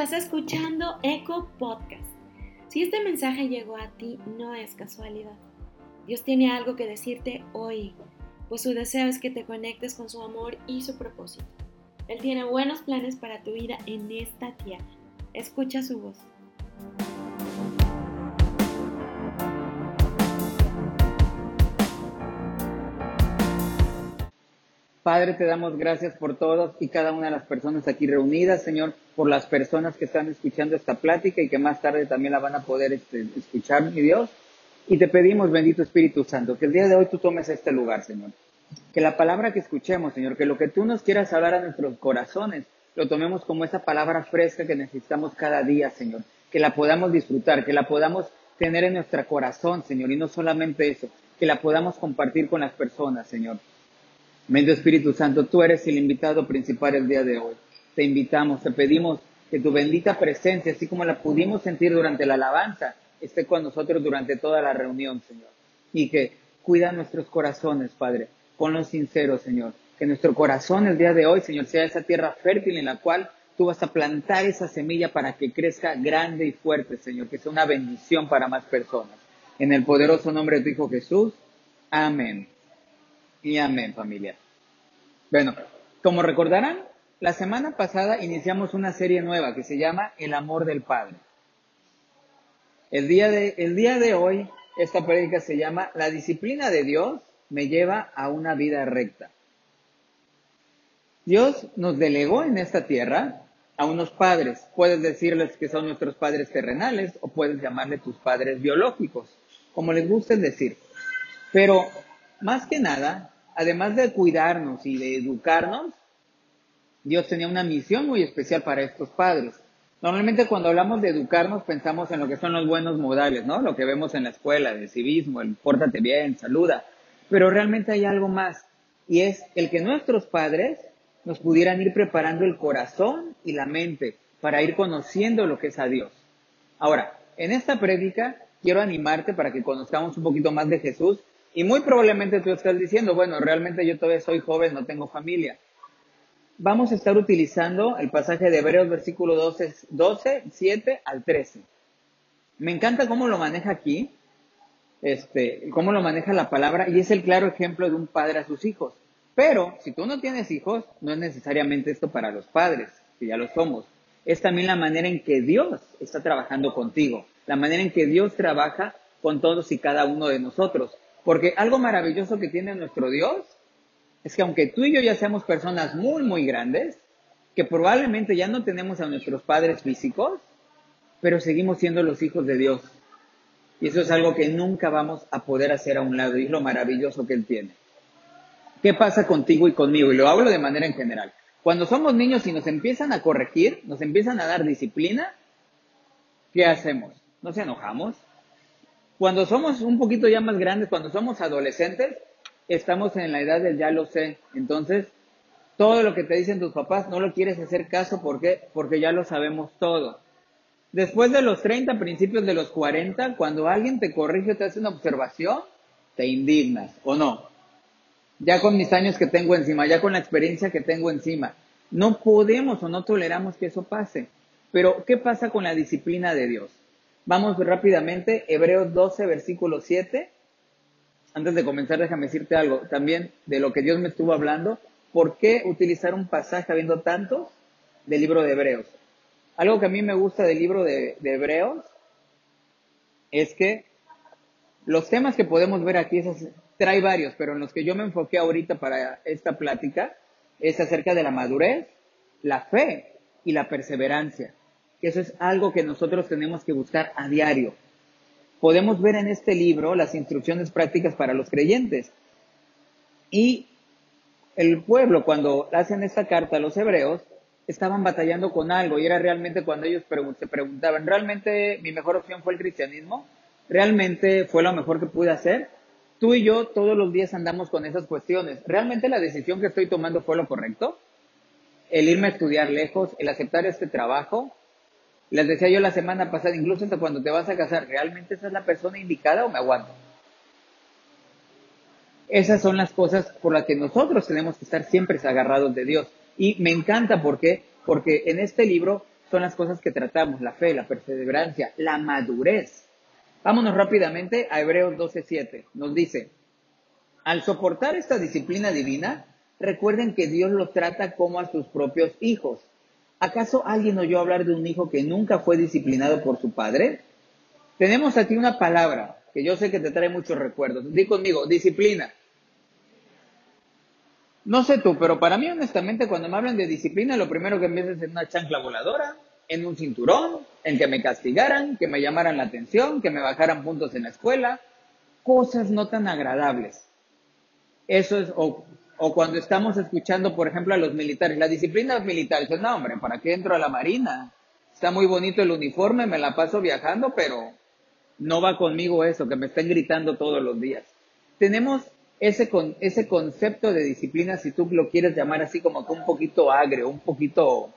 Estás escuchando Eco Podcast. Si este mensaje llegó a ti, no es casualidad. Dios tiene algo que decirte hoy, pues su deseo es que te conectes con su amor y su propósito. Él tiene buenos planes para tu vida en esta tierra. Escucha su voz. Padre, te damos gracias por todos y cada una de las personas aquí reunidas, Señor, por las personas que están escuchando esta plática y que más tarde también la van a poder este, escuchar, mi Dios. Y te pedimos, bendito Espíritu Santo, que el día de hoy tú tomes este lugar, Señor. Que la palabra que escuchemos, Señor, que lo que tú nos quieras hablar a nuestros corazones, lo tomemos como esa palabra fresca que necesitamos cada día, Señor. Que la podamos disfrutar, que la podamos tener en nuestro corazón, Señor. Y no solamente eso, que la podamos compartir con las personas, Señor. Bendito Espíritu Santo, tú eres el invitado principal el día de hoy. Te invitamos, te pedimos que tu bendita presencia, así como la pudimos sentir durante la alabanza, esté con nosotros durante toda la reunión, Señor. Y que cuida nuestros corazones, Padre. Ponlos sinceros, Señor. Que nuestro corazón el día de hoy, Señor, sea esa tierra fértil en la cual tú vas a plantar esa semilla para que crezca grande y fuerte, Señor. Que sea una bendición para más personas. En el poderoso nombre de tu Hijo Jesús. Amén y amén, familia. Bueno, como recordarán, la semana pasada iniciamos una serie nueva que se llama El amor del Padre. El día de, el día de hoy, esta prédica se llama La disciplina de Dios me lleva a una vida recta. Dios nos delegó en esta tierra a unos padres. Puedes decirles que son nuestros padres terrenales o puedes llamarle tus padres biológicos, como les guste decir. Pero más que nada, además de cuidarnos y de educarnos, Dios tenía una misión muy especial para estos padres. Normalmente cuando hablamos de educarnos pensamos en lo que son los buenos modales, ¿no? Lo que vemos en la escuela, el civismo, el pórtate bien, saluda. Pero realmente hay algo más y es el que nuestros padres nos pudieran ir preparando el corazón y la mente para ir conociendo lo que es a Dios. Ahora, en esta prédica quiero animarte para que conozcamos un poquito más de Jesús y muy probablemente tú estás diciendo, bueno, realmente yo todavía soy joven, no tengo familia. Vamos a estar utilizando el pasaje de Hebreos versículo 12, 12 7 al 13. Me encanta cómo lo maneja aquí, este, cómo lo maneja la palabra, y es el claro ejemplo de un padre a sus hijos. Pero si tú no tienes hijos, no es necesariamente esto para los padres, que ya lo somos. Es también la manera en que Dios está trabajando contigo, la manera en que Dios trabaja con todos y cada uno de nosotros. Porque algo maravilloso que tiene nuestro Dios es que aunque tú y yo ya seamos personas muy, muy grandes, que probablemente ya no tenemos a nuestros padres físicos, pero seguimos siendo los hijos de Dios. Y eso es algo que nunca vamos a poder hacer a un lado, y es lo maravilloso que Él tiene. ¿Qué pasa contigo y conmigo? Y lo hablo de manera en general. Cuando somos niños y nos empiezan a corregir, nos empiezan a dar disciplina, ¿qué hacemos? ¿Nos enojamos? Cuando somos un poquito ya más grandes, cuando somos adolescentes, estamos en la edad del ya lo sé. Entonces, todo lo que te dicen tus papás no lo quieres hacer caso. ¿Por qué? Porque ya lo sabemos todo. Después de los 30, principios de los 40, cuando alguien te corrige o te hace una observación, te indignas, ¿o no? Ya con mis años que tengo encima, ya con la experiencia que tengo encima. No podemos o no toleramos que eso pase. Pero, ¿qué pasa con la disciplina de Dios? Vamos rápidamente, Hebreos 12, versículo 7. Antes de comenzar, déjame decirte algo también de lo que Dios me estuvo hablando. ¿Por qué utilizar un pasaje habiendo tantos del libro de Hebreos? Algo que a mí me gusta del libro de, Hebreos es que los temas que podemos ver aquí, trae varios, pero en los que yo me enfoqué ahorita para esta plática es acerca de la madurez, la fe y la perseverancia que eso es algo que nosotros tenemos que buscar a diario. Podemos ver en este libro las instrucciones prácticas para los creyentes. Y el pueblo, cuando hacen esta carta a los hebreos, estaban batallando con algo y era realmente cuando ellos se preguntaban, ¿realmente mi mejor opción fue el cristianismo? ¿Realmente fue lo mejor que pude hacer? Tú y yo todos los días andamos con esas cuestiones. ¿Realmente la decisión que estoy tomando fue lo correcto? El irme a estudiar lejos, el aceptar este trabajo, les decía yo la semana pasada, incluso hasta cuando te vas a casar, ¿realmente esa es la persona indicada o me aguanto? Esas son las cosas por las que nosotros tenemos que estar siempre agarrados de Dios. Y me encanta ¿por qué? porque en este libro son las cosas que tratamos, la fe, la perseverancia, la madurez. Vámonos rápidamente a Hebreos 12:7. Nos dice, al soportar esta disciplina divina, recuerden que Dios los trata como a sus propios hijos. ¿Acaso alguien oyó hablar de un hijo que nunca fue disciplinado por su padre? Tenemos aquí una palabra que yo sé que te trae muchos recuerdos. Di conmigo, disciplina. No sé tú, pero para mí honestamente cuando me hablan de disciplina, lo primero que me es en una chancla voladora, en un cinturón, en que me castigaran, que me llamaran la atención, que me bajaran puntos en la escuela, cosas no tan agradables. Eso es, cuando estamos escuchando, por ejemplo, a los militares, la disciplina militar, dice, no hombre, ¿para qué entro a la marina? Está muy bonito el uniforme, me la paso viajando, pero no va conmigo eso, que me estén gritando todos los días. Tenemos ese, con, ese concepto de disciplina, si tú lo quieres llamar así como que un poquito agrio, un poquito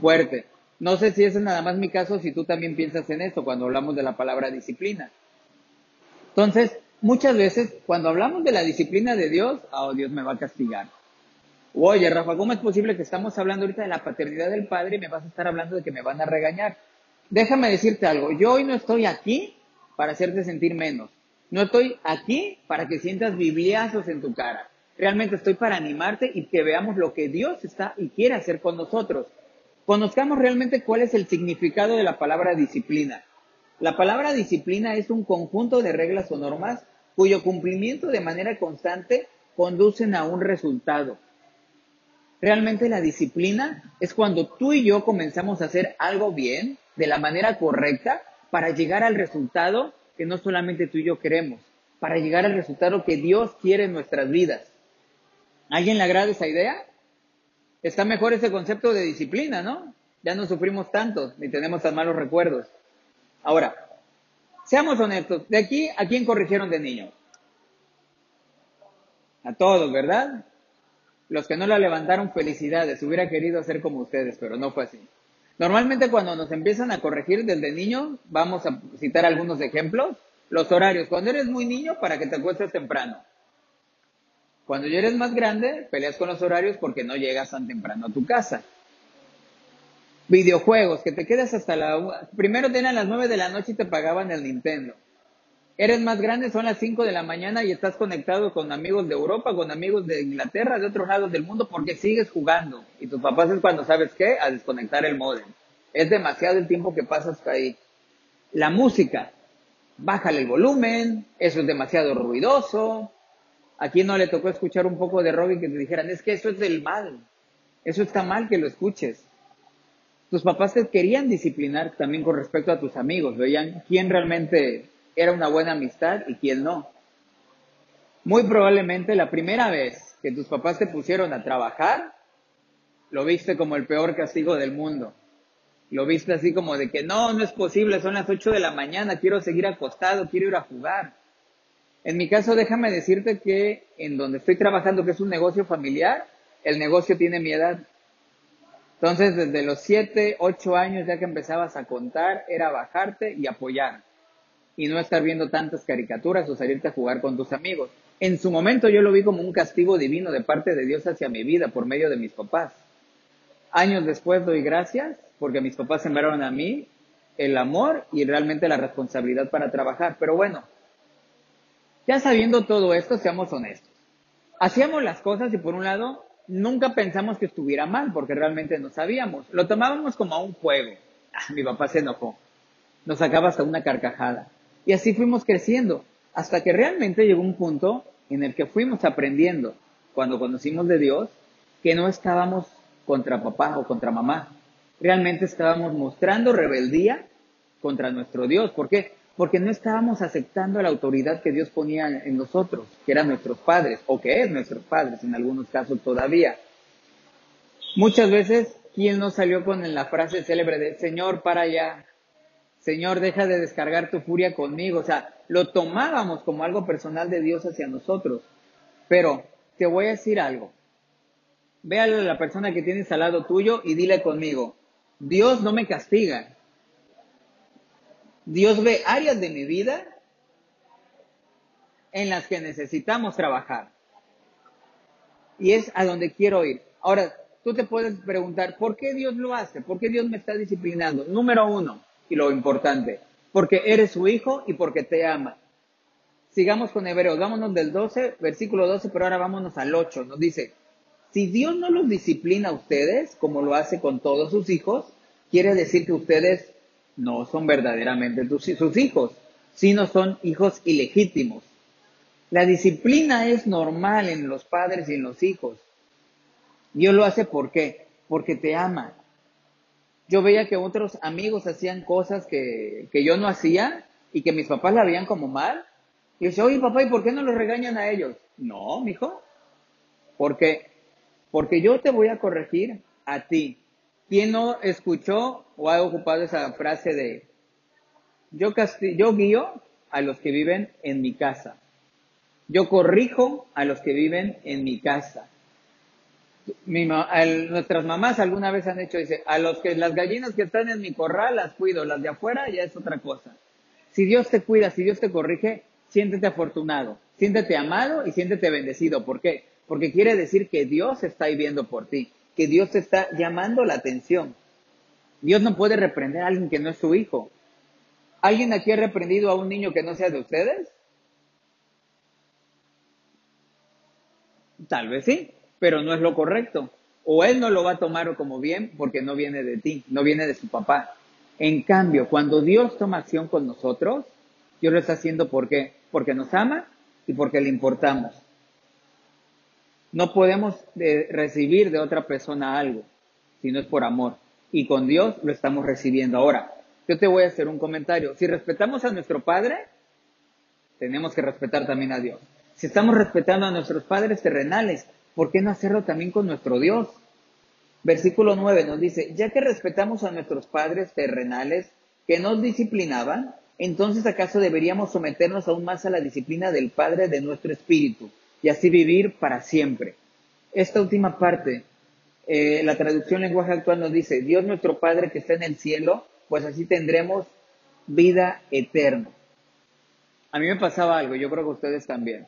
fuerte. No sé si ese es nada más mi caso, si tú también piensas en eso cuando hablamos de la palabra disciplina. Entonces, muchas veces cuando hablamos de la disciplina de Dios, oh Dios me va a castigar. Oye, Rafa, ¿cómo es posible que estamos hablando ahorita de la paternidad del Padre y me vas a estar hablando de que me van a regañar? Déjame decirte algo, yo hoy no estoy aquí para hacerte sentir menos. No estoy aquí para que sientas bibliazos en tu cara. Realmente estoy para animarte y que veamos lo que Dios está y quiere hacer con nosotros. Conozcamos realmente cuál es el significado de la palabra disciplina. La palabra disciplina es un conjunto de reglas o normas cuyo cumplimiento de manera constante conducen a un resultado. Realmente la disciplina es cuando tú y yo comenzamos a hacer algo bien, de la manera correcta, para llegar al resultado que no solamente tú y yo queremos, para llegar al resultado que Dios quiere en nuestras vidas. ¿Alguien le agrada esa idea? Está mejor ese concepto de disciplina, ¿no? Ya no sufrimos tanto, ni tenemos tan malos recuerdos. Ahora, seamos honestos, de aquí a quién corrigieron de niño. A todos, ¿verdad? Los que no la levantaron, felicidades. Hubiera querido ser como ustedes, pero no fue así. Normalmente cuando nos empiezan a corregir desde niño, vamos a citar algunos ejemplos, los horarios. Cuando eres muy niño, para que te acuestes temprano. Cuando ya eres más grande, peleas con los horarios porque no llegas tan temprano a tu casa. Videojuegos, que te quedas hasta la... Primero tenían las 9 de la noche y te pagaban el Nintendo. Eres más grande, son las 5 de la mañana y estás conectado con amigos de Europa, con amigos de Inglaterra, de otros lados del mundo, porque sigues jugando. Y tus papás es cuando sabes qué, a desconectar el modem. Es demasiado el tiempo que pasas ahí. La música, bájale el volumen, eso es demasiado ruidoso. ¿A quién no le tocó escuchar un poco de y que te dijeran, es que eso es del mal? Eso está mal que lo escuches. Tus papás te querían disciplinar también con respecto a tus amigos, veían quién realmente era una buena amistad y quién no. Muy probablemente la primera vez que tus papás te pusieron a trabajar, lo viste como el peor castigo del mundo. Lo viste así como de que no, no es posible, son las 8 de la mañana, quiero seguir acostado, quiero ir a jugar. En mi caso, déjame decirte que en donde estoy trabajando, que es un negocio familiar, el negocio tiene mi edad. Entonces, desde los 7, 8 años ya que empezabas a contar, era bajarte y apoyar y no estar viendo tantas caricaturas o salirte a jugar con tus amigos. En su momento yo lo vi como un castigo divino de parte de Dios hacia mi vida por medio de mis papás. Años después doy gracias porque mis papás sembraron a mí el amor y realmente la responsabilidad para trabajar. Pero bueno, ya sabiendo todo esto, seamos honestos. Hacíamos las cosas y por un lado nunca pensamos que estuviera mal porque realmente no sabíamos. Lo tomábamos como a un juego. Ah, mi papá se enojó. Nos sacaba hasta una carcajada. Y así fuimos creciendo, hasta que realmente llegó un punto en el que fuimos aprendiendo, cuando conocimos de Dios, que no estábamos contra papá o contra mamá. Realmente estábamos mostrando rebeldía contra nuestro Dios. ¿Por qué? Porque no estábamos aceptando la autoridad que Dios ponía en nosotros, que eran nuestros padres, o que es nuestros padres en algunos casos todavía. Muchas veces, ¿quién no salió con la frase célebre de Señor, para allá, Señor, deja de descargar tu furia conmigo. O sea, lo tomábamos como algo personal de Dios hacia nosotros. Pero te voy a decir algo. Ve a la persona que tienes al lado tuyo y dile conmigo, Dios no me castiga. Dios ve áreas de mi vida en las que necesitamos trabajar. Y es a donde quiero ir. Ahora, tú te puedes preguntar, ¿por qué Dios lo hace? ¿Por qué Dios me está disciplinando? Número uno, y lo importante, porque eres su hijo y porque te ama. Sigamos con Hebreos, vámonos del 12, versículo 12, pero ahora vámonos al 8. Nos dice, si Dios no los disciplina a ustedes, como lo hace con todos sus hijos, quiere decir que ustedes no son verdaderamente sus hijos, sino son hijos ilegítimos. La disciplina es normal en los padres y en los hijos. Dios lo hace ¿por qué? Porque te ama. Yo veía que otros amigos hacían cosas que, que yo no hacía y que mis papás la veían como mal. Y yo decía, oye papá, ¿y por qué no los regañan a ellos? No, mijo. Porque, porque yo te voy a corregir a ti. ¿Quién no escuchó o ha ocupado esa frase de yo, yo guío a los que viven en mi casa? Yo corrijo a los que viven en mi casa. nuestras mamás alguna vez han hecho, dice, a los que las gallinas que están en mi corral las cuido, las de afuera ya es otra cosa. Si Dios te cuida, si Dios te corrige, siéntete afortunado, siéntete amado y siéntete bendecido. ¿Por qué? Porque quiere decir que Dios está ahí viendo por ti, que Dios te está llamando la atención. Dios no puede reprender a alguien que no es su hijo. ¿Alguien aquí ha reprendido a un niño que no sea de ustedes? Tal vez sí, pero no es lo correcto. O él no lo va a tomar como bien porque no viene de ti, no viene de su papá. En cambio, cuando Dios toma acción con nosotros, Dios lo está haciendo ¿por qué? Porque nos ama y porque le importamos. No podemos eh, recibir de otra persona algo si no es por amor. Y con Dios lo estamos recibiendo. Ahora, yo te voy a hacer un comentario. Si respetamos a nuestro Padre, tenemos que respetar también a Dios. Si estamos respetando a nuestros padres terrenales, ¿por qué no hacerlo también con nuestro Dios? Versículo 9 nos dice, ya que respetamos a nuestros padres terrenales que nos disciplinaban, entonces acaso deberíamos someternos aún más a la disciplina del Padre de nuestro espíritu y así vivir para siempre. Esta última parte, eh, la traducción lenguaje actual nos dice, Dios nuestro Padre que está en el cielo, pues así tendremos vida eterna. A mí me pasaba algo, yo creo que ustedes también.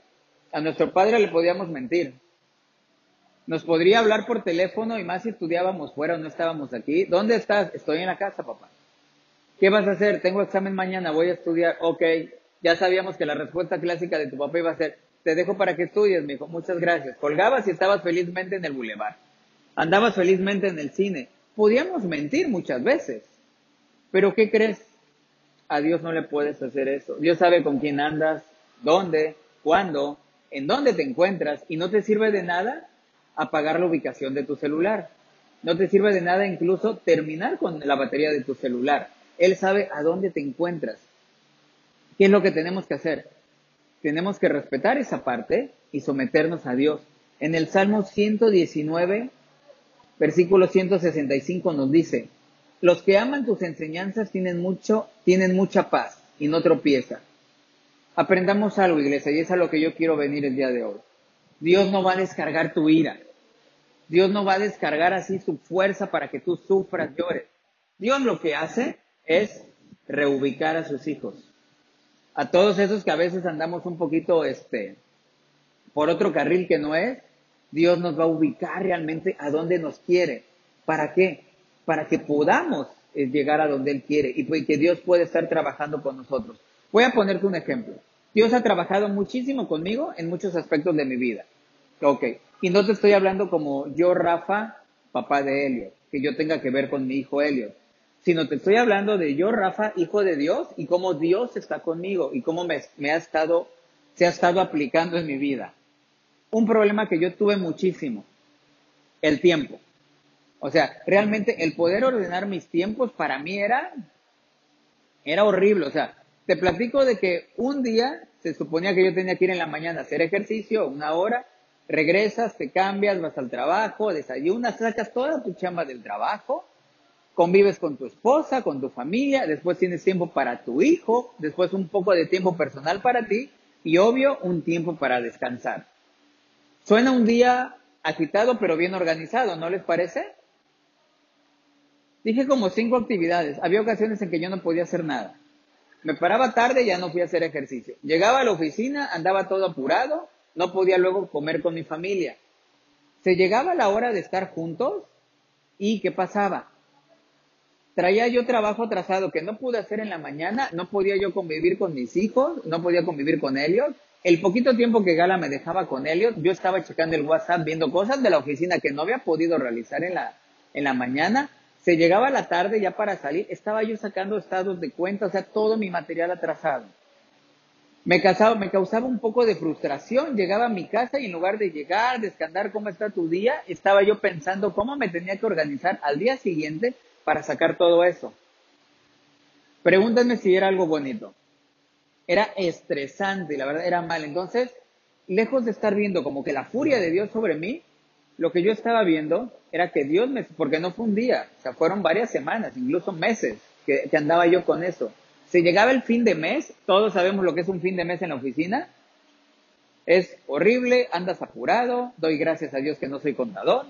A nuestro padre le podíamos mentir. Nos podría hablar por teléfono y más si estudiábamos fuera o no estábamos aquí. ¿Dónde estás? Estoy en la casa, papá. ¿Qué vas a hacer? Tengo examen mañana, voy a estudiar. Ok, ya sabíamos que la respuesta clásica de tu papá iba a ser, te dejo para que estudies, me muchas gracias. Colgabas y estabas felizmente en el bulevar. Andabas felizmente en el cine. Podíamos mentir muchas veces. Pero ¿qué crees? A Dios no le puedes hacer eso. Dios sabe con quién andas, dónde, cuándo, en dónde te encuentras y no te sirve de nada apagar la ubicación de tu celular. No te sirve de nada incluso terminar con la batería de tu celular. Él sabe a dónde te encuentras. ¿Qué es lo que tenemos que hacer? Tenemos que respetar esa parte y someternos a Dios. En el Salmo 119, versículo 165 nos dice, los que aman tus enseñanzas tienen mucho, tienen mucha paz y no tropiezan. Aprendamos algo, iglesia, y es a lo que yo quiero venir el día de hoy. Dios no va a descargar tu ira. Dios no va a descargar así su fuerza para que tú sufras, llores. Dios lo que hace es reubicar a sus hijos. A todos esos que a veces andamos un poquito, este, por otro carril que no es, Dios nos va a ubicar realmente a donde nos quiere. ¿Para qué? Para que podamos eh, llegar a donde Él quiere y pues que Dios puede estar trabajando con nosotros. Voy a ponerte un ejemplo. Dios ha trabajado muchísimo conmigo en muchos aspectos de mi vida. Ok. Y no te estoy hablando como yo, Rafa, papá de Helio, que yo tenga que ver con mi hijo Helio, sino te estoy hablando de yo, Rafa, hijo de Dios, y cómo Dios está conmigo y cómo me, ha estado, se ha estado aplicando en mi vida. Un problema que yo tuve muchísimo, el tiempo. O sea, realmente el poder ordenar mis tiempos para mí era, era horrible. O sea, te platico de que un día se suponía que yo tenía que ir en la mañana a hacer ejercicio, una hora, regresas, te cambias, vas al trabajo, desayunas, sacas toda tu chamba del trabajo, convives con tu esposa, con tu familia, después tienes tiempo para tu hijo, después un poco de tiempo personal para ti y obvio un tiempo para descansar. Suena un día agitado pero bien organizado, ¿no les parece? Dije como cinco actividades. Había ocasiones en que yo no podía hacer nada. Me paraba tarde y ya no fui a hacer ejercicio. Llegaba a la oficina, andaba todo apurado, no podía luego comer con mi familia. Se llegaba la hora de estar juntos y ¿qué pasaba? Traía yo trabajo atrasado que no pude hacer en la mañana, no podía yo convivir con mis hijos, no podía convivir con ellos. El poquito tiempo que Gala me dejaba con ellos, yo estaba checando el WhatsApp, viendo cosas de la oficina que no había podido realizar en la, en la mañana. Se llegaba la tarde ya para salir, estaba yo sacando estados de cuenta, o sea, todo mi material atrasado. Me causaba, me causaba un poco de frustración. Llegaba a mi casa y en lugar de llegar, descandar cómo está tu día, estaba yo pensando cómo me tenía que organizar al día siguiente para sacar todo eso. Pregúntame si era algo bonito. Era estresante, la verdad era mal. Entonces, lejos de estar viendo como que la furia de Dios sobre mí, lo que yo estaba viendo era que Dios me, porque no fue un día, o sea, fueron varias semanas, incluso meses que, que andaba yo con eso. Se llegaba el fin de mes, todos sabemos lo que es un fin de mes en la oficina, es horrible, andas apurado, doy gracias a Dios que no soy contador,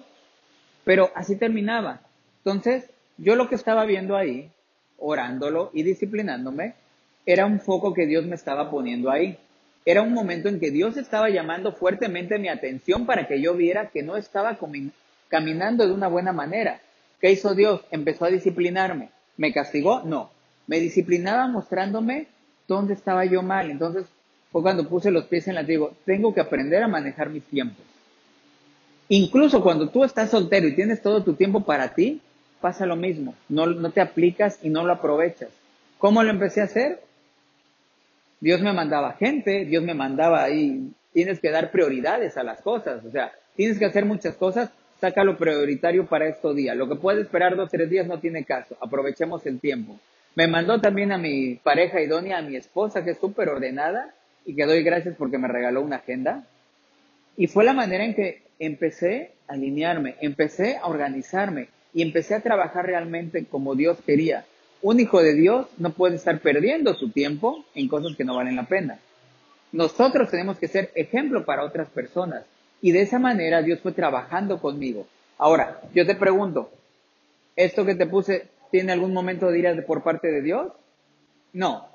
pero así terminaba. Entonces, yo lo que estaba viendo ahí, orándolo y disciplinándome, era un foco que Dios me estaba poniendo ahí. Era un momento en que Dios estaba llamando fuertemente mi atención para que yo viera que no estaba caminando de una buena manera. ¿Qué hizo Dios? Empezó a disciplinarme. ¿Me castigó? No. Me disciplinaba mostrándome dónde estaba yo mal. Entonces fue cuando puse los pies en la digo, tengo que aprender a manejar mis tiempos. Incluso cuando tú estás soltero y tienes todo tu tiempo para ti, pasa lo mismo. No, no te aplicas y no lo aprovechas. ¿Cómo lo empecé a hacer? Dios me mandaba gente, Dios me mandaba ahí, tienes que dar prioridades a las cosas, o sea, tienes que hacer muchas cosas, saca lo prioritario para estos días. Lo que puede esperar dos, tres días no tiene caso, aprovechemos el tiempo. Me mandó también a mi pareja idónea, a mi esposa, que es súper ordenada, y que doy gracias porque me regaló una agenda. Y fue la manera en que empecé a alinearme, empecé a organizarme, y empecé a trabajar realmente como Dios quería. Un hijo de Dios no puede estar perdiendo su tiempo en cosas que no valen la pena. Nosotros tenemos que ser ejemplo para otras personas y de esa manera Dios fue trabajando conmigo. Ahora, yo te pregunto, ¿esto que te puse tiene algún momento de ira por parte de Dios? No.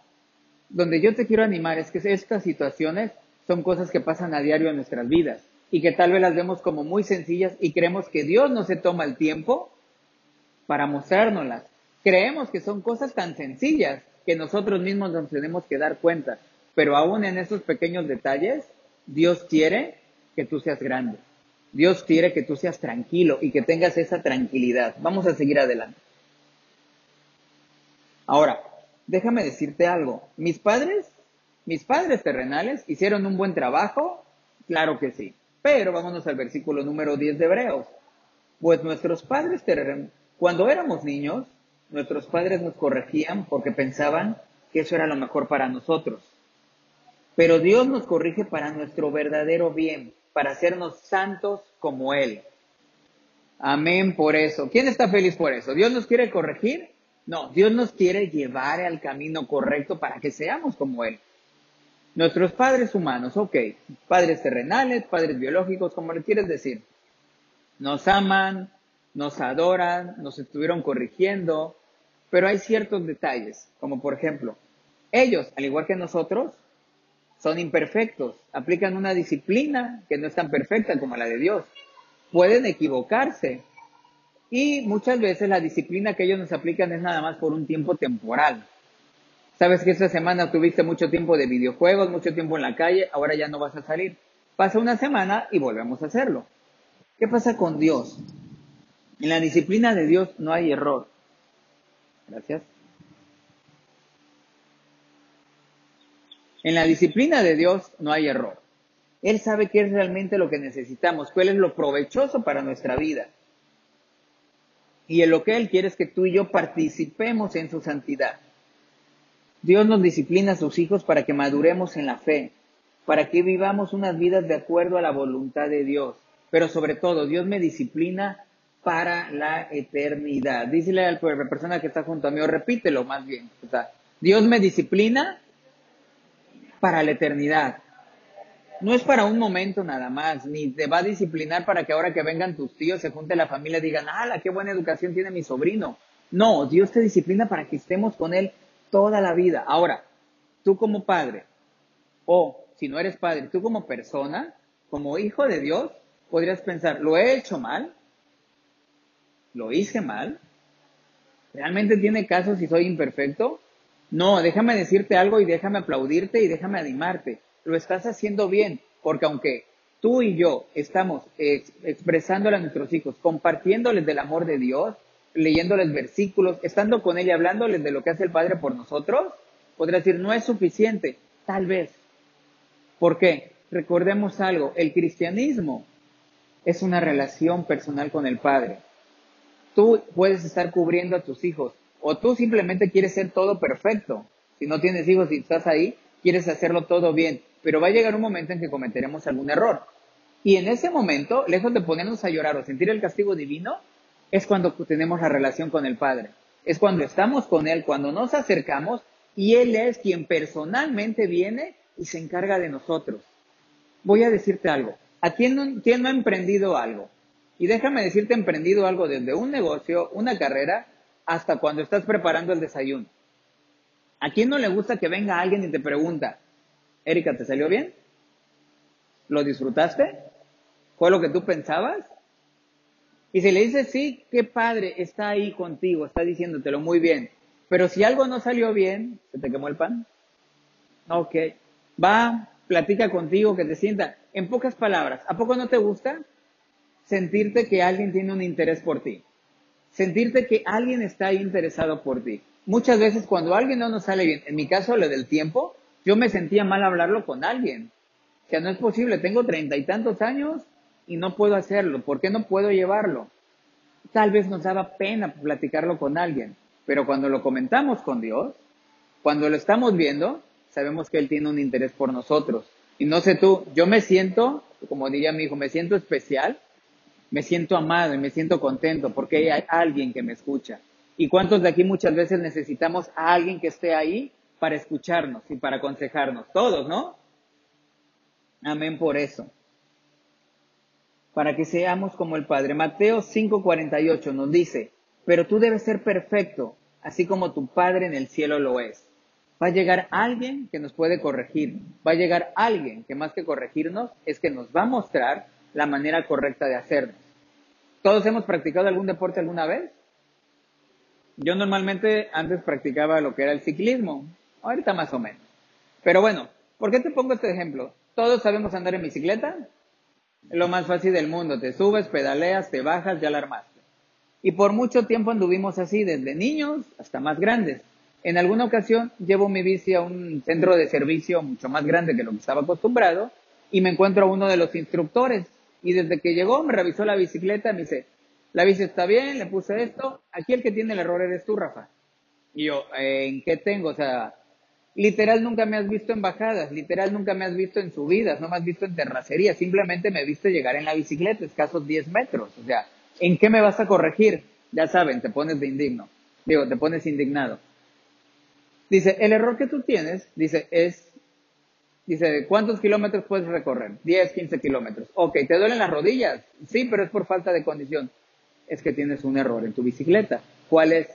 Donde yo te quiero animar es que estas situaciones son cosas que pasan a diario en nuestras vidas y que tal vez las vemos como muy sencillas y creemos que Dios no se toma el tiempo para mostrárnoslas. Creemos que son cosas tan sencillas que nosotros mismos nos tenemos que dar cuenta, pero aún en esos pequeños detalles, Dios quiere que tú seas grande. Dios quiere que tú seas tranquilo y que tengas esa tranquilidad. Vamos a seguir adelante. Ahora, déjame decirte algo. Mis padres, mis padres terrenales hicieron un buen trabajo, claro que sí. Pero vámonos al versículo número 10 de Hebreos. Pues nuestros padres terrenales cuando éramos niños, nuestros padres nos corregían porque pensaban que eso era lo mejor para nosotros. Pero Dios nos corrige para nuestro verdadero bien, para hacernos santos como Él. Amén por eso. ¿Quién está feliz por eso? ¿Dios nos quiere corregir? No, Dios nos quiere llevar al camino correcto para que seamos como Él. Nuestros padres humanos, ok, padres terrenales, padres biológicos, como le quieres decir, nos aman, nos adoran, nos estuvieron corrigiendo, pero hay ciertos detalles, como por ejemplo, ellos, al igual que nosotros, son imperfectos, aplican una disciplina que no es tan perfecta como la de Dios, pueden equivocarse y muchas veces la disciplina que ellos nos aplican es nada más por un tiempo temporal. Sabes que esta semana tuviste mucho tiempo de videojuegos, mucho tiempo en la calle, ahora ya no vas a salir. Pasa una semana y volvemos a hacerlo. ¿Qué pasa con Dios? En la disciplina de Dios no hay error. Gracias. En la disciplina de Dios no hay error. Él sabe qué es realmente lo que necesitamos, cuál es lo provechoso para nuestra vida. Y en lo que Él quiere es que tú y yo participemos en su santidad. Dios nos disciplina a sus hijos para que maduremos en la fe, para que vivamos unas vidas de acuerdo a la voluntad de Dios. Pero sobre todo, Dios me disciplina para la eternidad. Dísele a la persona que está junto a mí, o repítelo más bien. O sea, Dios me disciplina para la eternidad. No es para un momento nada más, ni te va a disciplinar para que ahora que vengan tus tíos, se junte la familia, digan, ¡ah, qué buena educación tiene mi sobrino! No, Dios te disciplina para que estemos con Él toda la vida. Ahora, tú como padre, o si no eres padre, tú como persona, como hijo de Dios, podrías pensar, ¿lo he hecho mal? ¿Lo hice mal? ¿Realmente tiene caso si soy imperfecto? No, déjame decirte algo y déjame aplaudirte y déjame animarte. Lo estás haciendo bien, porque aunque tú y yo estamos expresándole a nuestros hijos, compartiéndoles del amor de Dios, leyéndoles versículos, estando con Él y hablándoles de lo que hace el Padre por nosotros, podría decir, no es suficiente, tal vez. ¿Por qué? Recordemos algo, el cristianismo es una relación personal con el Padre. Tú puedes estar cubriendo a tus hijos o tú simplemente quieres ser todo perfecto. Si no tienes hijos y estás ahí, quieres hacerlo todo bien, pero va a llegar un momento en que cometeremos algún error. Y en ese momento, lejos de ponernos a llorar o sentir el castigo divino, es cuando tenemos la relación con el Padre. Es cuando estamos con Él, cuando nos acercamos y Él es quien personalmente viene y se encarga de nosotros. Voy a decirte algo. ¿A quién quién no ha emprendido algo? Y déjame decirte emprendido algo desde un negocio, una carrera, hasta cuando estás preparando el desayuno. ¿A quién no le gusta que venga alguien y te pregunta, Erika, ¿te salió bien? ¿Lo disfrutaste? ¿Fue lo que tú pensabas? Y si le dices sí, qué padre, está ahí contigo, está diciéndotelo muy bien. Pero si algo no salió bien, ¿se te quemó el pan? Ok. Va, platica contigo, que te sienta. En pocas palabras, ¿a poco no te gusta sentirte que alguien tiene un interés por ti? Sentirte que alguien está interesado por ti. Muchas veces cuando alguien no nos sale bien, en mi caso lo del tiempo, yo me sentía mal hablarlo con alguien. O sea, no es posible, tengo treinta y tantos años y no puedo hacerlo. ¿Por qué no puedo llevarlo? Tal vez nos daba pena platicarlo con alguien, pero cuando lo comentamos con Dios, cuando lo estamos viendo, sabemos que Él tiene un interés por nosotros. Y no sé tú, yo me siento, como diría mi hijo, me siento especial, me siento amado y me siento contento porque hay alguien que me escucha. ¿Y cuántos de aquí muchas veces necesitamos a alguien que esté ahí para escucharnos y para aconsejarnos? Todos, ¿no? Amén por eso para que seamos como el Padre. Mateo 5:48 nos dice, pero tú debes ser perfecto, así como tu Padre en el cielo lo es. Va a llegar alguien que nos puede corregir, va a llegar alguien que más que corregirnos es que nos va a mostrar la manera correcta de hacernos. ¿Todos hemos practicado algún deporte alguna vez? Yo normalmente antes practicaba lo que era el ciclismo, ahorita más o menos. Pero bueno, ¿por qué te pongo este ejemplo? Todos sabemos andar en bicicleta, lo más fácil del mundo. Te subes, pedaleas, te bajas, ya la armaste. Y por mucho tiempo anduvimos así, desde niños hasta más grandes. En alguna ocasión llevo mi bici a un centro de servicio mucho más grande que lo que estaba acostumbrado y me encuentro a uno de los instructores. Y desde que llegó me revisó la bicicleta, me dice, la bici está bien, le puse esto, aquí el que tiene el error eres tú, Rafa. Y yo, ¿en qué tengo? O sea, literal nunca me has visto en bajadas, literal nunca me has visto en subidas, no me has visto en terracería, simplemente me viste llegar en la bicicleta, escasos 10 metros. O sea, ¿en qué me vas a corregir? Ya saben, te pones de indigno. Digo, te pones indignado. Dice, el error que tú tienes, dice, es, dice, ¿cuántos kilómetros puedes recorrer? 10, 15 kilómetros. Ok, ¿te duelen las rodillas? Sí, pero es por falta de condición. Es que tienes un error en tu bicicleta. ¿Cuál es?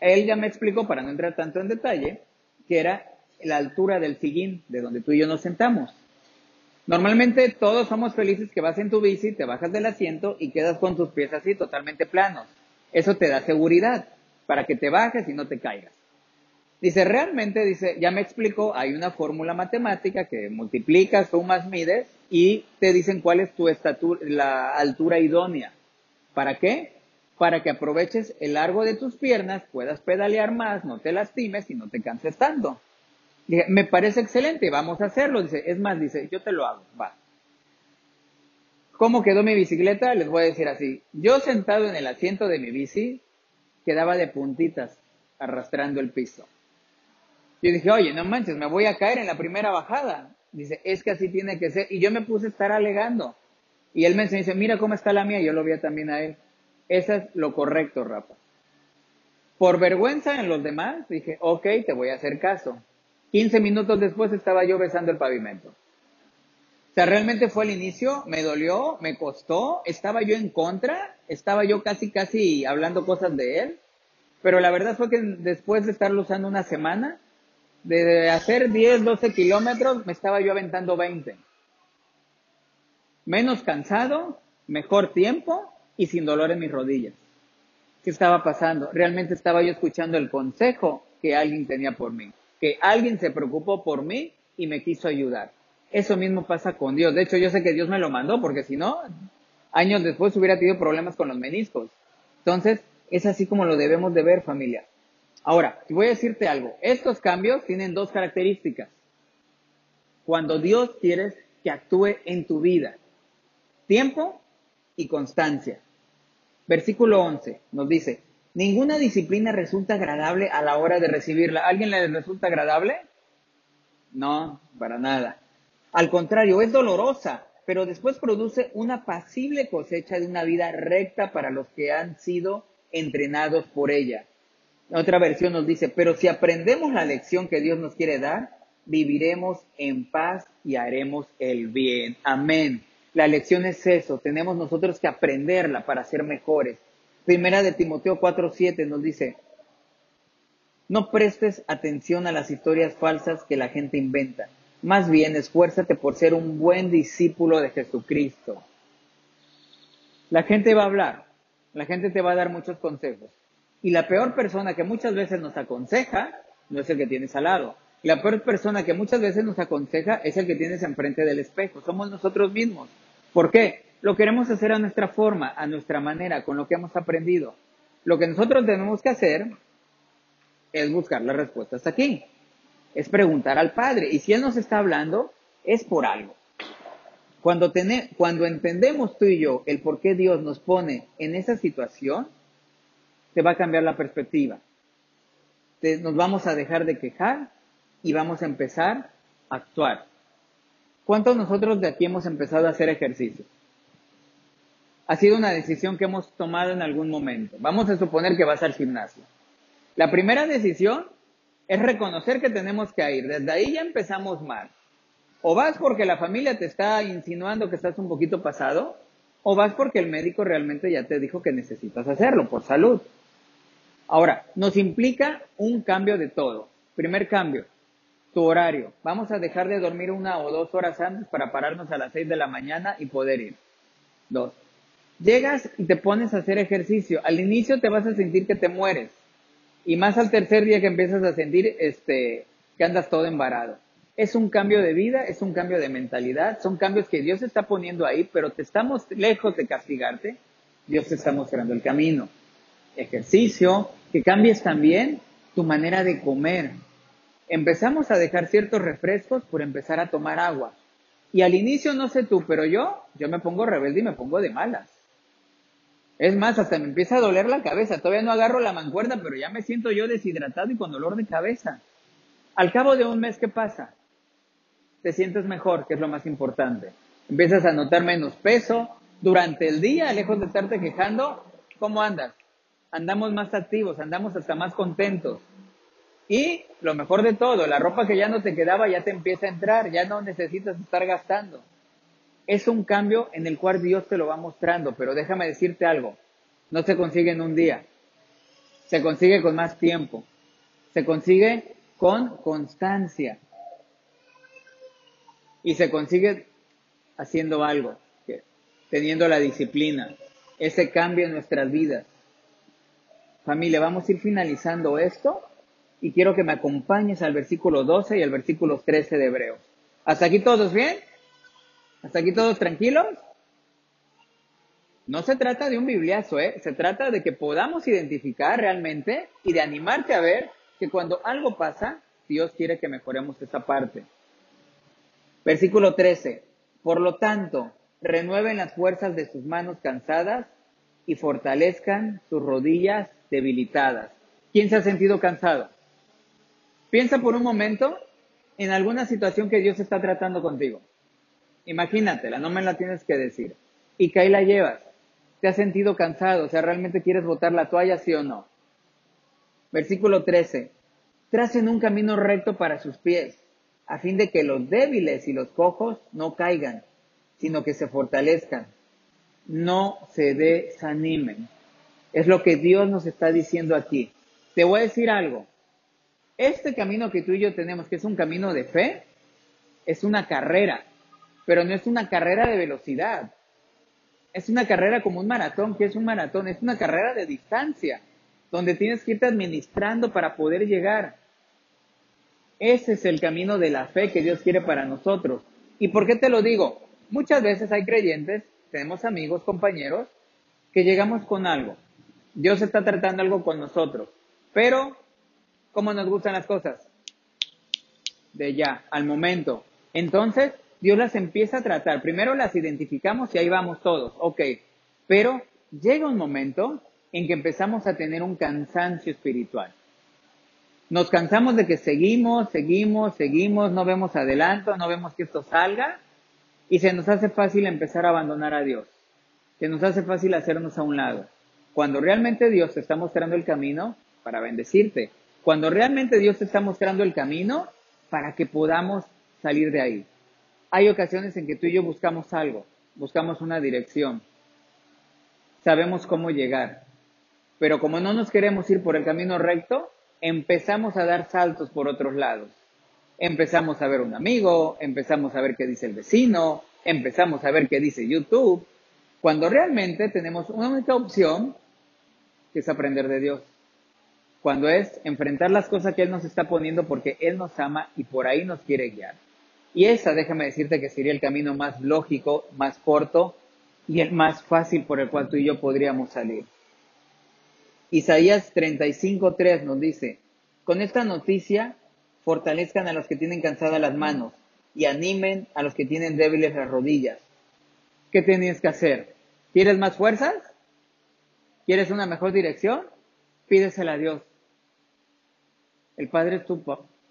Él ya me explicó, para no entrar tanto en detalle, que era la altura del sillín de donde tú y yo nos sentamos. Normalmente todos somos felices que vas en tu bici, te bajas del asiento y quedas con tus pies así totalmente planos. Eso te da seguridad para que te bajes y no te caigas. Dice, realmente, dice, ya me explicó, hay una fórmula matemática que multiplicas, sumas, mides y te dicen cuál es tu estatura, la altura idónea. ¿Para qué? para que aproveches el largo de tus piernas, puedas pedalear más, no te lastimes y no te canses tanto. Dije, me parece excelente, vamos a hacerlo. Dice, es más, dice, yo te lo hago, va. ¿Cómo quedó mi bicicleta? Les voy a decir así. Yo sentado en el asiento de mi bici, quedaba de puntitas, arrastrando el piso. Yo dije, oye, no manches, me voy a caer en la primera bajada. Dice, es que así tiene que ser. Y yo me puse a estar alegando. Y él me dice, mira cómo está la mía. Yo lo vi también a él. Eso es lo correcto, Rafa. Por vergüenza en los demás, dije, ok, te voy a hacer caso. 15 minutos después estaba yo besando el pavimento. O sea, realmente fue el inicio, me dolió, me costó, estaba yo en contra, estaba yo casi, casi hablando cosas de él, pero la verdad fue que después de estarlo usando una semana, de hacer 10, 12 kilómetros, me estaba yo aventando 20. menos cansado, mejor tiempo y sin dolor en mis rodillas. ¿Qué estaba pasando? Realmente estaba yo escuchando el consejo que alguien tenía por mí, que alguien se preocupó por mí y me quiso ayudar. Eso mismo pasa con Dios. De hecho, yo sé que Dios me lo mandó porque si no, años después hubiera tenido problemas con los meniscos. Entonces, es así como lo debemos de ver, familia. Ahora, voy a decirte algo. Estos cambios tienen dos características. Cuando Dios quiere que actúe en tu vida, tiempo y constancia. Versículo 11 nos dice, ninguna disciplina resulta agradable a la hora de recibirla. alguien le resulta agradable? No, para nada. Al contrario, es dolorosa, pero después produce una pasible cosecha de una vida recta para los que han sido entrenados por ella. Otra versión nos dice, pero si aprendemos la lección que Dios nos quiere dar, viviremos en paz y haremos el bien. Amén. La lección es eso, tenemos nosotros que aprenderla para ser mejores. Primera de Timoteo 4:7 nos dice, no prestes atención a las historias falsas que la gente inventa. Más bien, esfuérzate por ser un buen discípulo de Jesucristo. La gente va a hablar, la gente te va a dar muchos consejos. Y la peor persona que muchas veces nos aconseja no es el que tienes al lado. La peor persona que muchas veces nos aconseja es el que tienes enfrente del espejo. Somos nosotros mismos. ¿Por qué? Lo queremos hacer a nuestra forma, a nuestra manera, con lo que hemos aprendido. Lo que nosotros tenemos que hacer es buscar las respuestas aquí. Es preguntar al Padre. Y si Él nos está hablando, es por algo. Cuando, cuando entendemos tú y yo el por qué Dios nos pone en esa situación, te va a cambiar la perspectiva. nos vamos a dejar de quejar y vamos a empezar a actuar. ¿Cuántos nosotros de aquí hemos empezado a hacer ejercicio? Ha sido una decisión que hemos tomado en algún momento. Vamos a suponer que vas al gimnasio. La primera decisión es reconocer que tenemos que ir. Desde ahí ya empezamos mal. O vas porque la familia te está insinuando que estás un poquito pasado, o vas porque el médico realmente ya te dijo que necesitas hacerlo por salud. Ahora, nos implica un cambio de todo. Primer cambio, tu horario. Vamos a dejar de dormir una o dos horas antes para pararnos a las seis de la mañana y poder ir. Dos, llegas y te pones a hacer ejercicio. Al inicio te vas a sentir que te mueres. Y más al tercer día que empiezas a sentir este, que andas todo embarado. Es un cambio de vida, es un cambio de mentalidad, son cambios que Dios está poniendo ahí, pero te estamos lejos de castigarte. Dios te está mostrando el camino. Ejercicio, que cambies también tu manera de comer. Empezamos a dejar ciertos refrescos por empezar a tomar agua. Y al inicio, no sé tú, pero yo, yo me pongo rebelde y me pongo de malas. Es más, hasta me empieza a doler la cabeza. Todavía no agarro la mancuerna, pero ya me siento yo deshidratado y con dolor de cabeza. Al cabo de un mes, ¿qué pasa? Te sientes mejor, que es lo más importante. Empiezas a notar menos peso. Durante el día, lejos de estarte quejando, ¿cómo andas? Andamos más activos, andamos hasta más contentos. Y lo mejor de todo, la ropa que ya no te quedaba ya te empieza a entrar, ya no necesitas estar gastando. Es un cambio en el cual Dios te lo va mostrando, pero déjame decirte algo, no se consigue en un día, se consigue con más tiempo, se consigue con constancia y se consigue haciendo algo, teniendo la disciplina, ese cambio en nuestras vidas. Familia, vamos a ir finalizando esto y quiero que me acompañes al versículo 12 y al versículo 13 de Hebreos. ¿Hasta aquí todos bien? ¿Hasta aquí todos tranquilos? No se trata de un bibliazo, ¿eh? Se trata de que podamos identificar realmente y de animarte a ver que cuando algo pasa, Dios quiere que mejoremos esa parte. Versículo 13. Por lo tanto, renueven las fuerzas de sus manos cansadas y fortalezcan sus rodillas debilitadas. ¿Quién se ha sentido cansado? Piensa por un momento en alguna situación que Dios está tratando contigo. Imagínatela, no me la tienes que decir. Y que ahí la llevas. ¿Te has sentido cansado? O sea, ¿realmente quieres botar la toalla, sí o no? Versículo 13. Tracen un camino recto para sus pies, a fin de que los débiles y los cojos no caigan, sino que se fortalezcan. No se desanimen. Es lo que Dios nos está diciendo aquí. Te voy a decir algo. Este camino que tú y yo tenemos, que es un camino de fe, es una carrera. pero no es una carrera de velocidad. Es una carrera como un maratón. ¿Qué es un maratón? Es una carrera de distancia, donde tienes que irte administrando para poder llegar. Ese es el camino de la fe que Dios quiere para nosotros. ¿Y por qué te lo digo? Muchas veces hay creyentes, tenemos amigos, compañeros, que llegamos con algo. Dios está tratando algo con nosotros. Pero, ¿cómo nos gustan las cosas? De ya, al momento. Entonces, Dios las empieza a tratar. Primero las identificamos y ahí vamos todos, ok. Pero llega un momento en que empezamos a tener un cansancio espiritual. Nos cansamos de que seguimos, seguimos, seguimos, no vemos adelanto, no vemos que esto salga y se nos hace fácil empezar a abandonar a Dios. Se nos hace fácil hacernos a un lado. Cuando realmente Dios te está mostrando el camino para bendecirte. Cuando realmente Dios te está mostrando el camino para que podamos salir de ahí. Hay ocasiones en que tú y yo buscamos algo, buscamos una dirección, sabemos cómo llegar, pero como no nos queremos ir por el camino recto, empezamos a dar saltos por otros lados. Empezamos a ver un amigo, empezamos a ver qué dice el vecino, empezamos a ver qué dice YouTube, cuando realmente tenemos una única opción, que es aprender de Dios. Cuando es enfrentar las cosas que Él nos está poniendo porque Él nos ama y por ahí nos quiere guiar. Y esa, déjame decirte que sería el camino más lógico, más corto y el más fácil por el cual tú y yo podríamos salir. Isaías 35.3 nos dice, con esta noticia fortalezcan a los que tienen cansadas las manos y animen a los que tienen débiles las rodillas. ¿Qué tienes que hacer? ¿Quieres más fuerzas? ¿Quieres una mejor dirección? Pídesela a Dios. El Padre es tu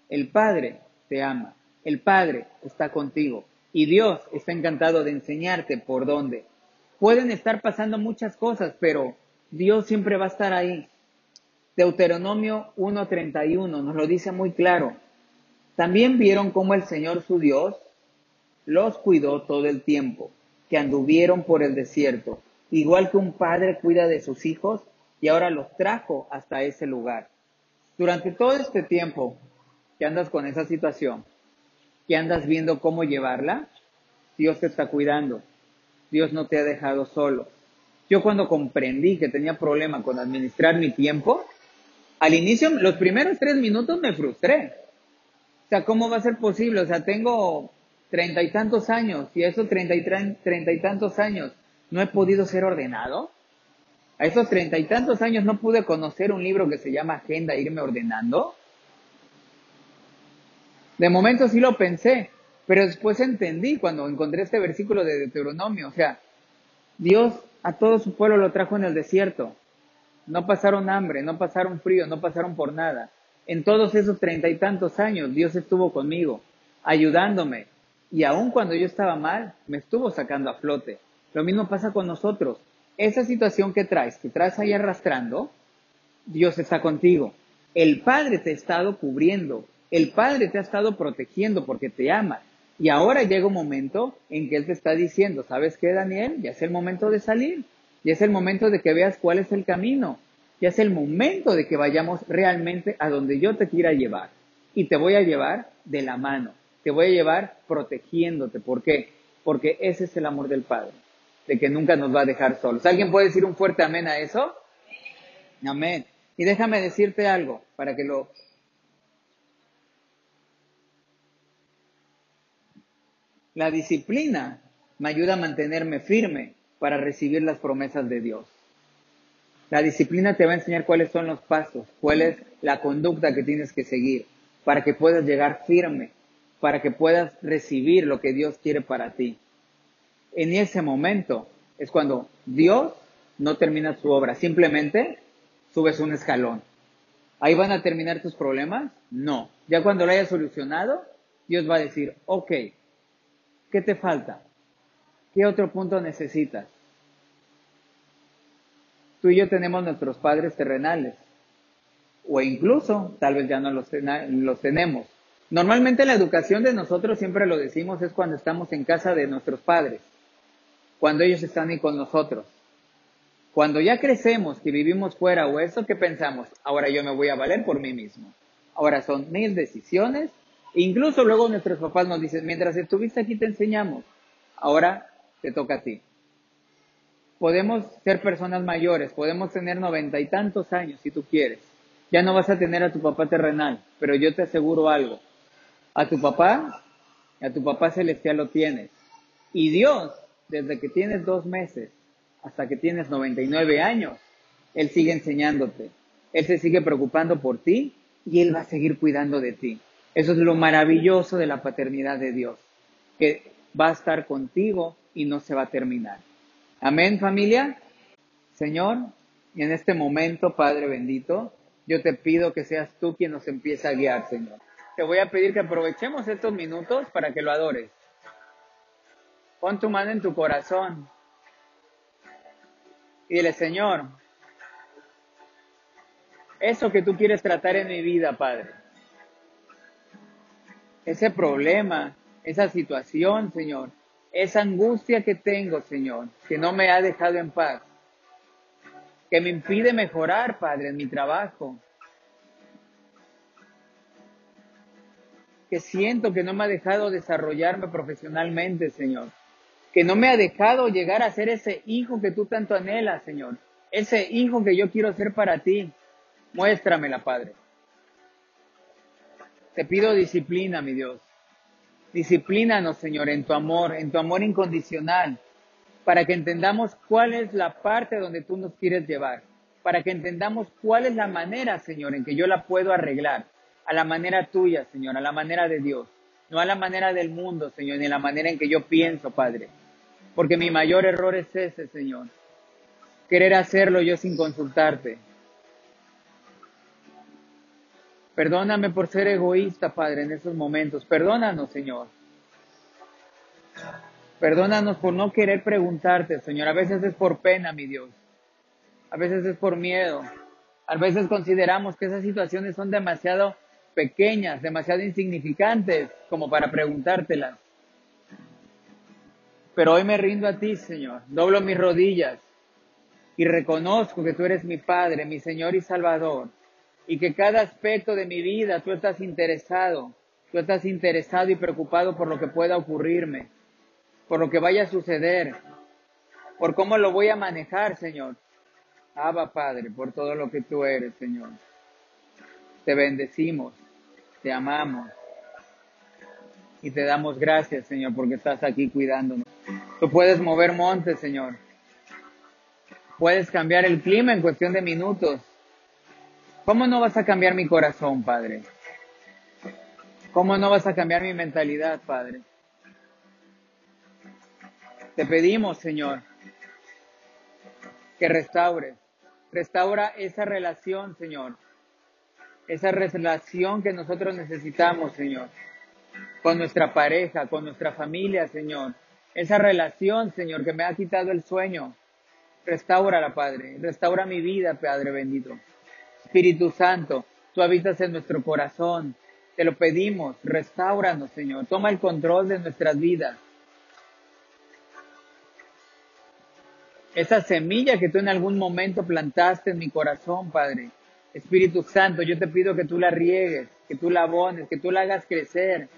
El Padre te ama. El Padre está contigo y Dios está encantado de enseñarte por dónde. Pueden estar pasando muchas cosas, pero Dios siempre va a estar ahí. Deuteronomio 1.31 nos lo dice muy claro. También vieron cómo el Señor su Dios los cuidó todo el tiempo que anduvieron por el desierto, igual que un padre cuida de sus hijos y ahora los trajo hasta ese lugar. Durante todo este tiempo que andas con esa situación, que andas viendo cómo llevarla, Dios te está cuidando. Dios no te ha dejado solo. Yo cuando comprendí que tenía problema con administrar mi tiempo, al inicio, los primeros tres minutos me frustré. O sea, ¿cómo va a ser posible? O sea, tengo treinta y tantos años y a esos treinta y, treinta y tantos años no he podido ser ordenado. A esos treinta y tantos años no pude conocer un libro que se llama Agenda, irme ordenando. De momento sí lo pensé, pero después entendí cuando encontré este versículo de Deuteronomio. O sea, Dios a todo su pueblo lo trajo en el desierto. No pasaron hambre, no pasaron frío, no pasaron por nada. En todos esos treinta y tantos años Dios estuvo conmigo, ayudándome. Y aun cuando yo estaba mal, me estuvo sacando a flote. Lo mismo pasa con nosotros. Esa situación que traes, que traes ahí arrastrando, Dios está contigo. El Padre te ha estado cubriendo, el Padre te ha estado protegiendo porque te ama. Y ahora llega un momento en que Él te está diciendo, ¿sabes qué, Daniel? Ya es el momento de salir. Ya es el momento de que veas cuál es el camino. Ya es el momento de que vayamos realmente a donde yo te quiera llevar. Y te voy a llevar de la mano. Te voy a llevar protegiéndote. ¿Por qué? Porque ese es el amor del Padre. De que nunca nos va a dejar solos. ¿Alguien puede decir un fuerte amén a eso? Amén. Y déjame decirte algo para que lo La disciplina me ayuda a mantenerme firme para recibir las promesas de Dios. La disciplina te va a enseñar cuáles son los pasos, cuál es la conducta que tienes que seguir para que puedas llegar firme, para que puedas recibir lo que Dios quiere para ti. En ese momento es cuando Dios no termina su obra, simplemente subes un escalón. ¿Ahí van a terminar tus problemas? No. Ya cuando lo hayas solucionado, Dios va a decir, ok, ¿Qué te falta? ¿Qué otro punto necesitas? Tú y yo tenemos nuestros padres terrenales. O incluso, tal vez ya no los, los tenemos. Normalmente la educación de nosotros, siempre lo decimos, es cuando estamos en casa de nuestros padres. Cuando ellos están ahí con nosotros. Cuando ya crecemos, que vivimos fuera o eso, ¿qué pensamos? Ahora yo me voy a valer por mí mismo. Ahora son mis decisiones Incluso luego nuestros papás nos dicen, mientras estuviste aquí te enseñamos. Ahora te toca a ti. Podemos ser personas mayores, podemos tener noventa y tantos años si tú quieres. Ya no vas a tener a tu papá terrenal, pero yo te aseguro algo. A tu papá, a tu papá celestial lo tienes. Y Dios, desde que tienes dos meses hasta que tienes 99 años, Él sigue enseñándote. Él se sigue preocupando por ti y Él va a seguir cuidando de ti. Eso es lo maravilloso de la paternidad de Dios, que va a estar contigo y no se va a terminar. Amén familia. Señor, en este momento, Padre bendito, yo te pido que seas tú quien nos empiece a guiar, Señor. Te voy a pedir que aprovechemos estos minutos para que lo adores. Pon tu mano en tu corazón y dile, Señor, eso que tú quieres tratar en mi vida, Padre. Ese problema, esa situación, Señor. Esa angustia que tengo, Señor, que no me ha dejado en paz. Que me impide mejorar, Padre, en mi trabajo. Que siento que no me ha dejado desarrollarme profesionalmente, Señor. Que no me ha dejado llegar a ser ese hijo que tú tanto anhelas, Señor. Ese hijo que yo quiero ser para ti. Muéstramela, Padre. Te pido disciplina, mi Dios. Disciplínanos, Señor, en tu amor, en tu amor incondicional, para que entendamos cuál es la parte donde tú nos quieres llevar, para que entendamos cuál es la manera, Señor, en que yo la puedo arreglar, a la manera tuya, Señor, a la manera de Dios, no a la manera del mundo, Señor, ni a la manera en que yo pienso, Padre. Porque mi mayor error es ese, Señor. Querer hacerlo yo sin consultarte, Perdóname por ser egoísta, Padre, en esos momentos. Perdónanos, Señor. Perdónanos por no querer preguntarte, Señor. A veces es por pena, mi Dios. A veces es por miedo. A veces consideramos que esas situaciones son demasiado pequeñas, demasiado insignificantes como para preguntártelas. Pero hoy me rindo a ti, Señor. Doblo mis rodillas y reconozco que tú eres mi Padre, mi Señor y Salvador y que cada aspecto de mi vida tú estás interesado, tú estás interesado y preocupado por lo que pueda ocurrirme, por lo que vaya a suceder, por cómo lo voy a manejar, Señor. Abba, Padre, por todo lo que tú eres, Señor. Te bendecimos, te amamos y te damos gracias, Señor, porque estás aquí cuidándonos. Tú puedes mover montes, Señor. Puedes cambiar el clima en cuestión de minutos. ¿Cómo no vas a cambiar mi corazón, Padre? ¿Cómo no vas a cambiar mi mentalidad, Padre? Te pedimos, Señor, que restaures. Restaura esa relación, Señor. Esa relación que nosotros necesitamos, Señor. Con nuestra pareja, con nuestra familia, Señor. Esa relación, Señor, que me ha quitado el sueño. Restaurala, Padre. Restaura mi vida, Padre bendito. Espíritu Santo, tú habitas en nuestro corazón. Te lo pedimos, restauranos, Señor. Toma el control de nuestras vidas. Esa semilla que tú en algún momento plantaste en mi corazón, Padre. Espíritu Santo, yo te pido que tú la riegues, que tú la abones, que tú la hagas crecer.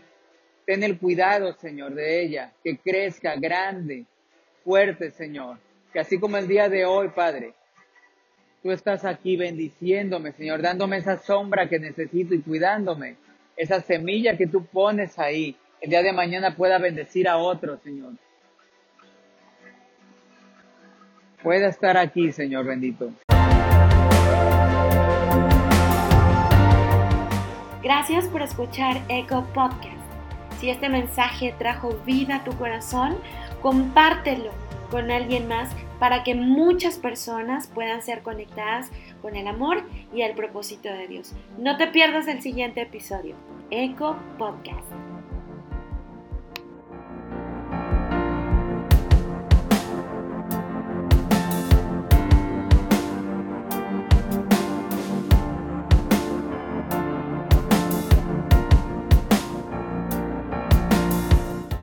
Ten el cuidado, Señor, de ella, que crezca grande, fuerte, Señor. Que así como el día de hoy, Padre, Tú estás aquí bendiciéndome, Señor, dándome esa sombra que necesito y cuidándome. Esa semilla que tú pones ahí, el día de mañana pueda bendecir a otros, Señor. Pueda estar aquí, Señor bendito. Gracias por escuchar Eco Podcast. Si este mensaje trajo vida a tu corazón, compártelo con alguien más para que muchas personas puedan ser conectadas con el amor y el propósito de Dios. No te pierdas el siguiente episodio, Eco Podcast.